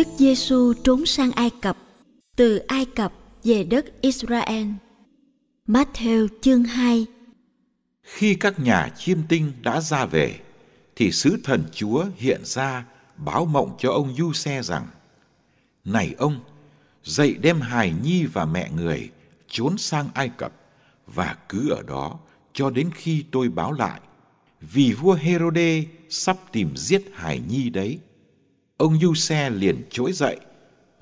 Đức Giêsu trốn sang Ai Cập, từ Ai Cập về đất Israel. Matthew chương 2 Khi các nhà chiêm tinh đã ra về, thì sứ thần Chúa hiện ra báo mộng cho ông Du Xe rằng: Này ông, dậy đem hài nhi và mẹ người trốn sang Ai Cập và cứ ở đó cho đến khi tôi báo lại, vì vua Herode sắp tìm giết hài nhi đấy. Ông Du Xe liền trỗi dậy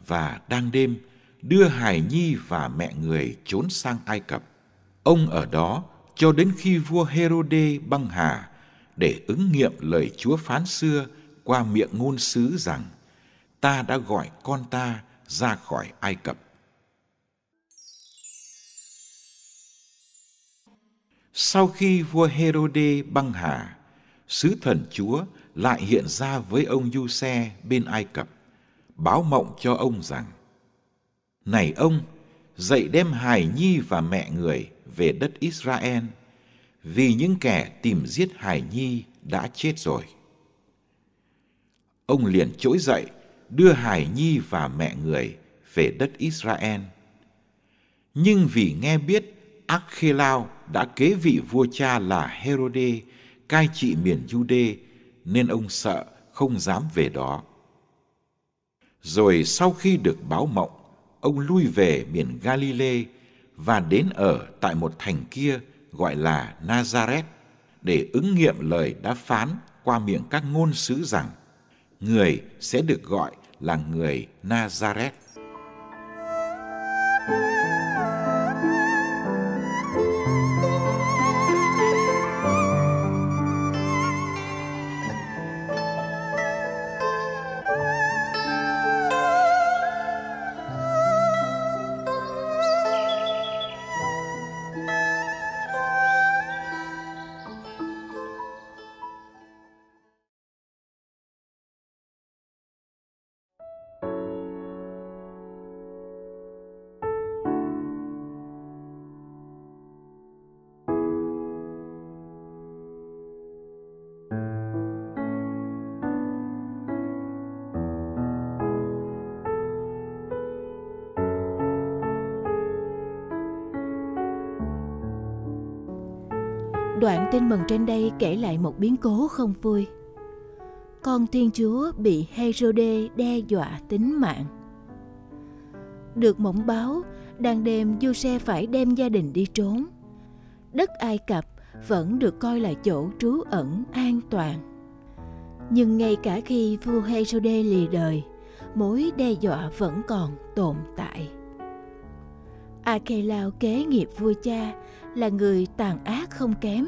và đang đêm đưa hài nhi và mẹ người trốn sang Ai Cập. Ông ở đó cho đến khi vua Herode băng hà để ứng nghiệm lời Chúa phán xưa qua miệng ngôn sứ rằng ta đã gọi con ta ra khỏi Ai Cập. Sau khi vua Herode băng hà, sứ thần Chúa lại hiện ra với ông Du Xe bên Ai Cập, báo mộng cho ông rằng Này ông, dậy đem hài nhi và mẹ người về đất Israel, vì những kẻ tìm giết hài nhi đã chết rồi. Ông liền trỗi dậy, đưa hài nhi và mẹ người về đất Israel. Nhưng vì nghe biết Akhelao đã kế vị vua cha là Herode, cai trị miền Jude, nên ông sợ không dám về đó. Rồi sau khi được báo mộng, ông lui về miền Galilee và đến ở tại một thành kia gọi là Nazareth để ứng nghiệm lời đã phán qua miệng các ngôn sứ rằng người sẽ được gọi là người Nazareth. Đoạn tin mừng trên đây kể lại một biến cố không vui. Con Thiên Chúa bị Herode đe dọa tính mạng. Được mộng báo, đang đêm Giuse phải đem gia đình đi trốn. Đất Ai Cập vẫn được coi là chỗ trú ẩn an toàn. Nhưng ngay cả khi vua Herode lìa đời, mối đe dọa vẫn còn tồn tại. Akelao kế nghiệp vua cha là người tàn ác không kém,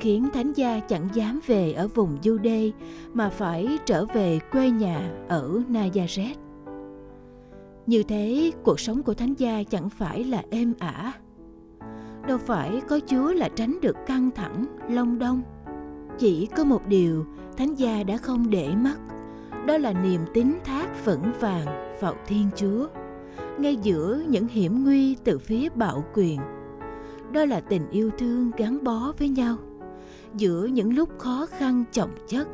khiến thánh gia chẳng dám về ở vùng du đê, mà phải trở về quê nhà ở Nazareth. Như thế, cuộc sống của thánh gia chẳng phải là êm ả. Đâu phải có Chúa là tránh được căng thẳng, long đong. Chỉ có một điều thánh gia đã không để mắt, đó là niềm tín thác vững vàng vào Thiên Chúa ngay giữa những hiểm nguy từ phía bạo quyền đó là tình yêu thương gắn bó với nhau, giữa những lúc khó khăn chồng chất.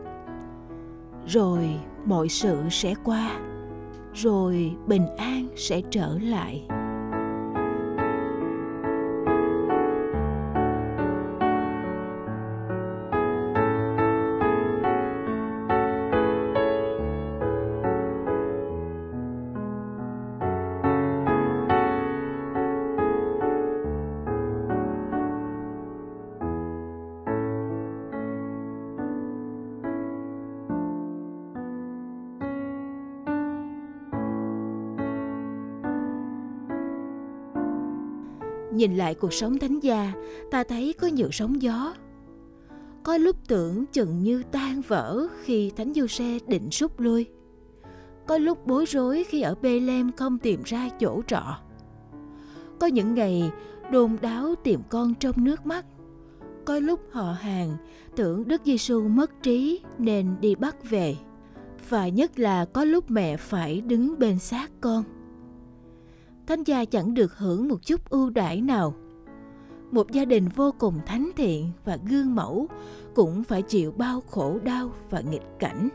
Rồi mọi sự sẽ qua, rồi bình an sẽ trở lại. Nhìn lại cuộc sống thánh gia, ta thấy có nhiều sóng gió. Có lúc tưởng chừng như tan vỡ khi thánh du xe định rút lui. Có lúc bối rối khi ở Bethlehem không tìm ra chỗ trọ. Có những ngày đồn đáo tìm con trong nước mắt. Có lúc họ hàng tưởng Đức Giêsu mất trí nên đi bắt về. Và nhất là có lúc mẹ phải đứng bên xác con. Thánh gia chẳng được hưởng một chút ưu đãi nào. Một gia đình vô cùng thánh thiện và gương mẫu cũng phải chịu bao khổ đau và nghịch cảnh.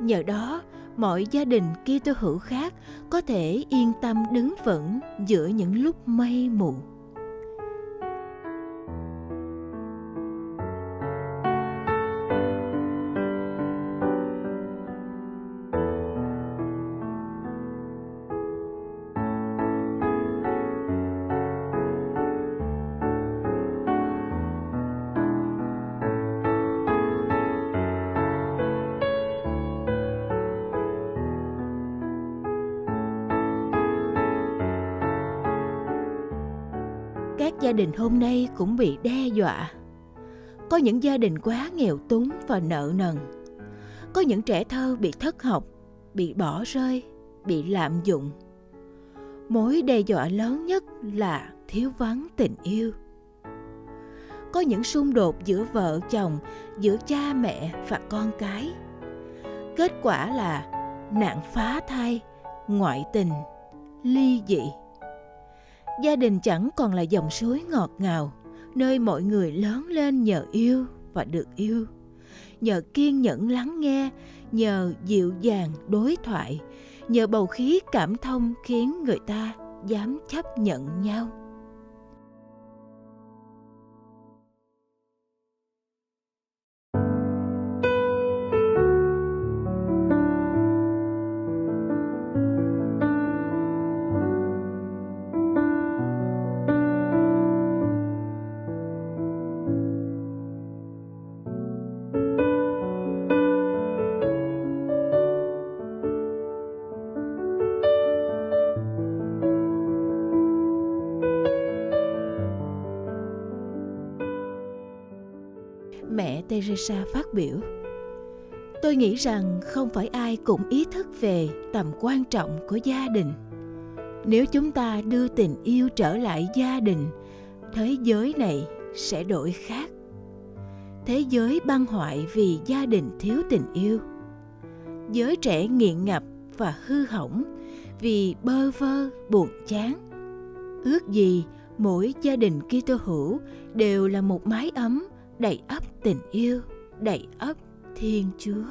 Nhờ đó, mọi gia đình Kitô hữu khác có thể yên tâm đứng vững giữa những lúc mây mù. Gia đình hôm nay cũng bị đe dọa. Có những gia đình quá nghèo túng và nợ nần. Có những trẻ thơ bị thất học, bị bỏ rơi, bị lạm dụng. Mối đe dọa lớn nhất là thiếu vắng tình yêu. Có những xung đột giữa vợ chồng, giữa cha mẹ và con cái. Kết quả là nạn phá thai, ngoại tình, ly dị gia đình chẳng còn là dòng suối ngọt ngào, nơi mọi người lớn lên nhờ yêu và được yêu. Nhờ kiên nhẫn lắng nghe, nhờ dịu dàng đối thoại, nhờ bầu khí cảm thông khiến người ta dám chấp nhận nhau. Teresa phát biểu. Tôi nghĩ rằng không phải ai cũng ý thức về tầm quan trọng của gia đình. Nếu chúng ta đưa tình yêu trở lại gia đình, thế giới này sẽ đổi khác. Thế giới băng hoại vì gia đình thiếu tình yêu. Giới trẻ nghiện ngập và hư hỏng vì bơ vơ buồn chán. Ước gì mỗi gia đình Kitô hữu đều là một mái ấm đầy ắp tình yêu đầy ắp thiên chúa.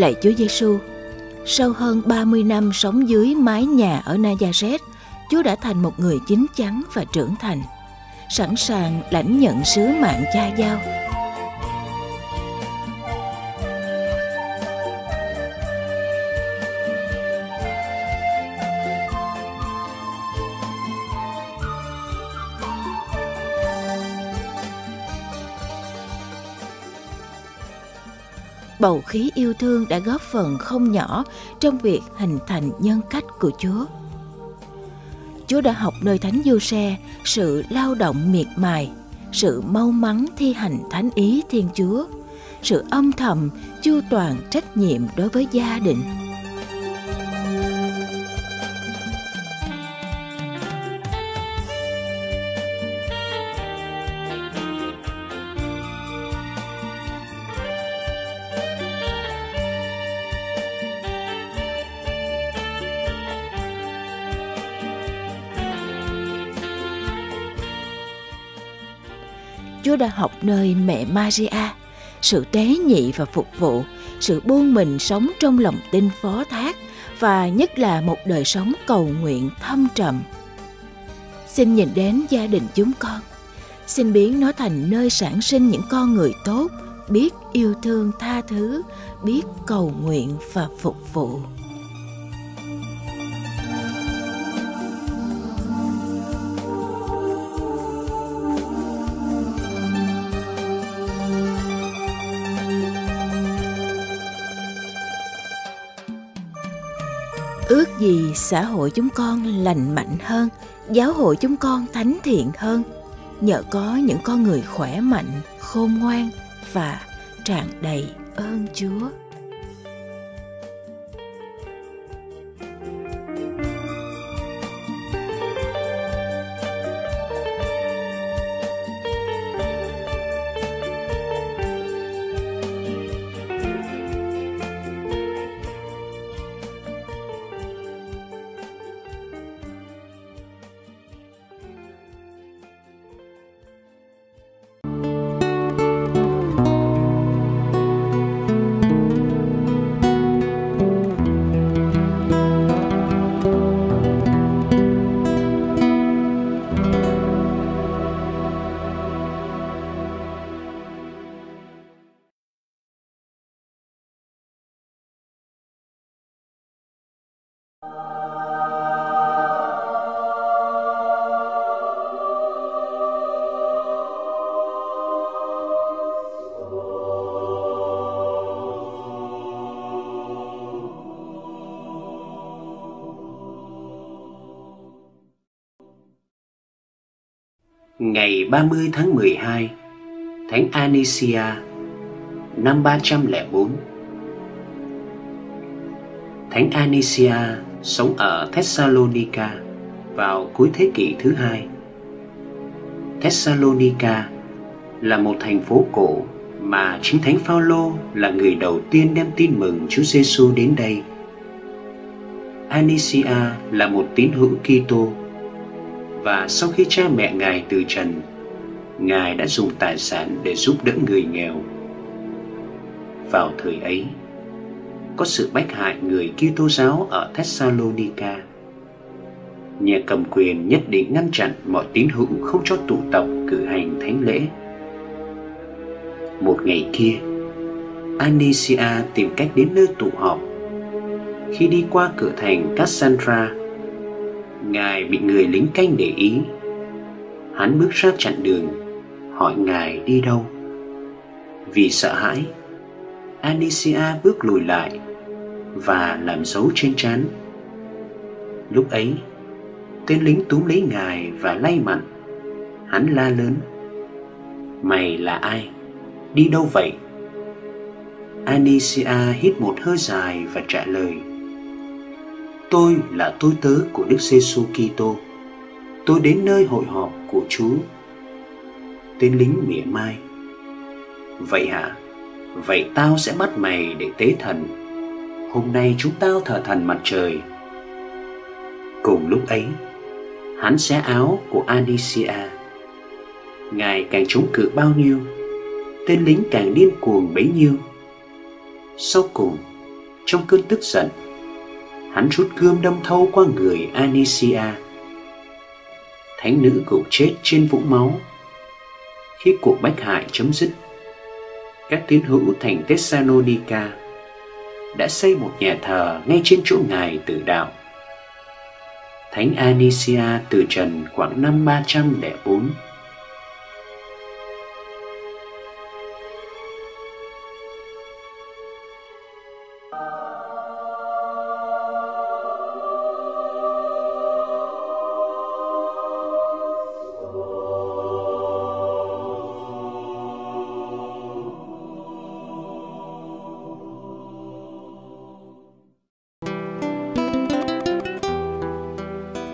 Lạy Chúa Giêsu, sau hơn 30 năm sống dưới mái nhà ở Nazareth, Chúa đã thành một người chín chắn và trưởng thành, sẵn sàng lãnh nhận sứ mạng cha giao. Bầu khí yêu thương đã góp phần không nhỏ trong việc hình thành nhân cách của Chúa. Chúa đã học nơi Thánh Du Xe sự lao động miệt mài, sự mau mắn thi hành thánh ý Thiên Chúa, sự âm thầm chu toàn trách nhiệm đối với gia đình. Chúa đã học nơi mẹ Maria sự tế nhị và phục vụ, sự buông mình sống trong lòng tin phó thác và nhất là một đời sống cầu nguyện thâm trầm. Xin nhìn đến gia đình chúng con, xin biến nó thành nơi sản sinh những con người tốt, biết yêu thương tha thứ, biết cầu nguyện và phục vụ. Ước gì xã hội chúng con lành mạnh hơn, giáo hội chúng con thánh thiện hơn. Nhờ có những con người khỏe mạnh, khôn ngoan và tràn đầy ơn chúa. Ngày 30 tháng 12 Thánh Anicia năm 304 Thánh Anicia sống ở Thessalonica vào cuối thế kỷ thứ hai. Thessalonica là một thành phố cổ mà chính Thánh Phaolô là người đầu tiên đem tin mừng Chúa Giêsu đến đây. Anicia là một tín hữu Kitô và sau khi cha mẹ ngài từ trần, ngài đã dùng tài sản để giúp đỡ người nghèo. Vào thời ấy, có sự bách hại người Kitô giáo ở Thessalonica. Nhà cầm quyền nhất định ngăn chặn mọi tín hữu không cho tụ tập cử hành thánh lễ. Một ngày kia Anicia tìm cách đến nơi tụ họp. Khi đi qua cửa thành Cassandra Ngài bị người lính canh để ý Hắn bước ra chặn đường, Hỏi Ngài đi đâu Vì sợ hãi Anicia bước lùi lại Và làm dấu trên trán Lúc ấy, Tên lính túm lấy Ngài và lay mặn Hắn la lớn, Mày là ai? Đi đâu vậy? Anicia hít một hơi dài và trả lời Tôi là tôi tớ của Đức Giêsu Kitô. Tôi đến nơi hội họp của Chúa. Tên lính mỉa mai. Vậy hả? Vậy tao sẽ bắt mày để tế thần. Hôm nay chúng tao thờ thần mặt trời. Cùng lúc ấy, hắn xé áo của Anicia. Ngài càng chống cự bao nhiêu, tên lính càng điên cuồng bấy nhiêu. Sau cùng, trong cơn tức giận, hắn rút gươm đâm thâu qua người Anicia. Thánh nữ gục chết trên vũng máu. Khi cuộc bách hại chấm dứt, các tín hữu thành Thessalonica đã xây một nhà thờ ngay trên chỗ ngài tử đạo. Thánh Anicia từ trần khoảng năm 304